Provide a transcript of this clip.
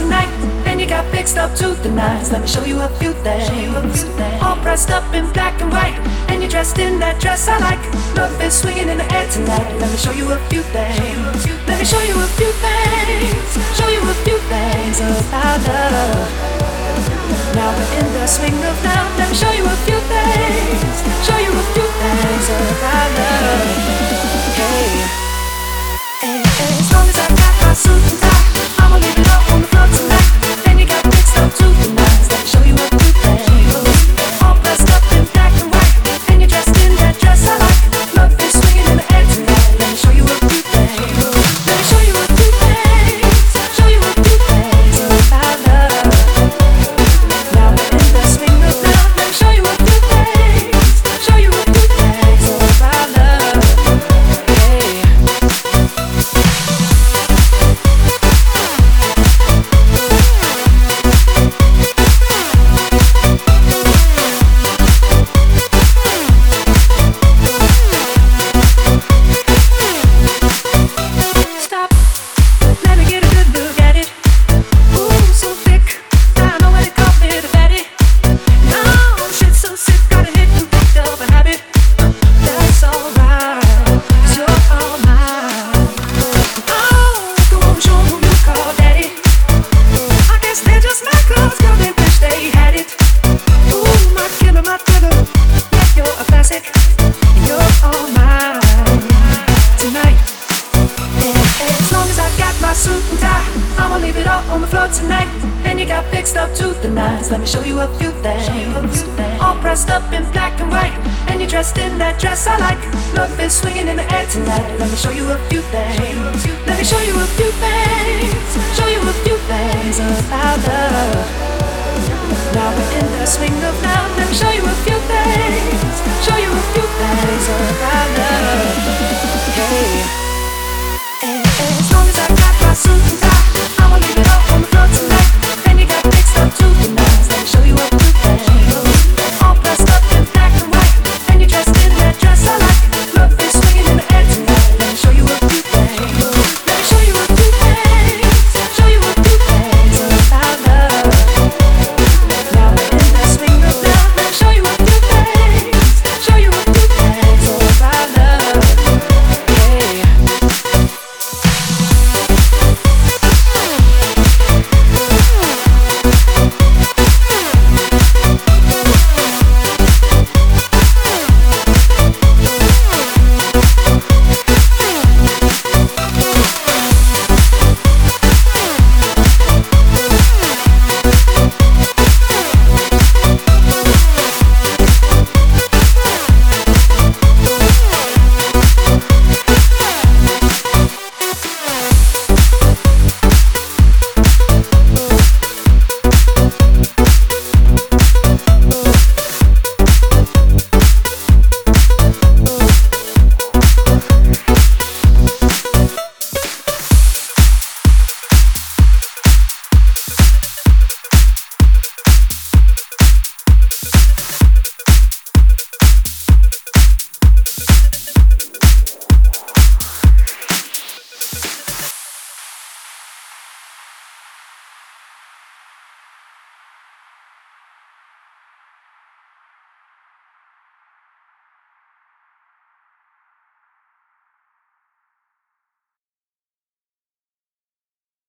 all on the floor tonight. And you got fixed up to the nines. Let me show you a few things. All dressed up in black and white. And you're dressed in that dress I like. Love is swinging in the air tonight. Let me show you a few things. Let me show you a few things. Show you a few things about love. Now we're in the swing of now. Let me show you a few things. Show you a few And fixed up to the nines. Let me show you a few things. All dressed up in black and white, and you're dressed in that dress I like. Love is swinging in the air tonight. Let me show you a few things. Let me show you a few things. Show you a few things about love. Now we're in the swing of now. Let me show you a few things.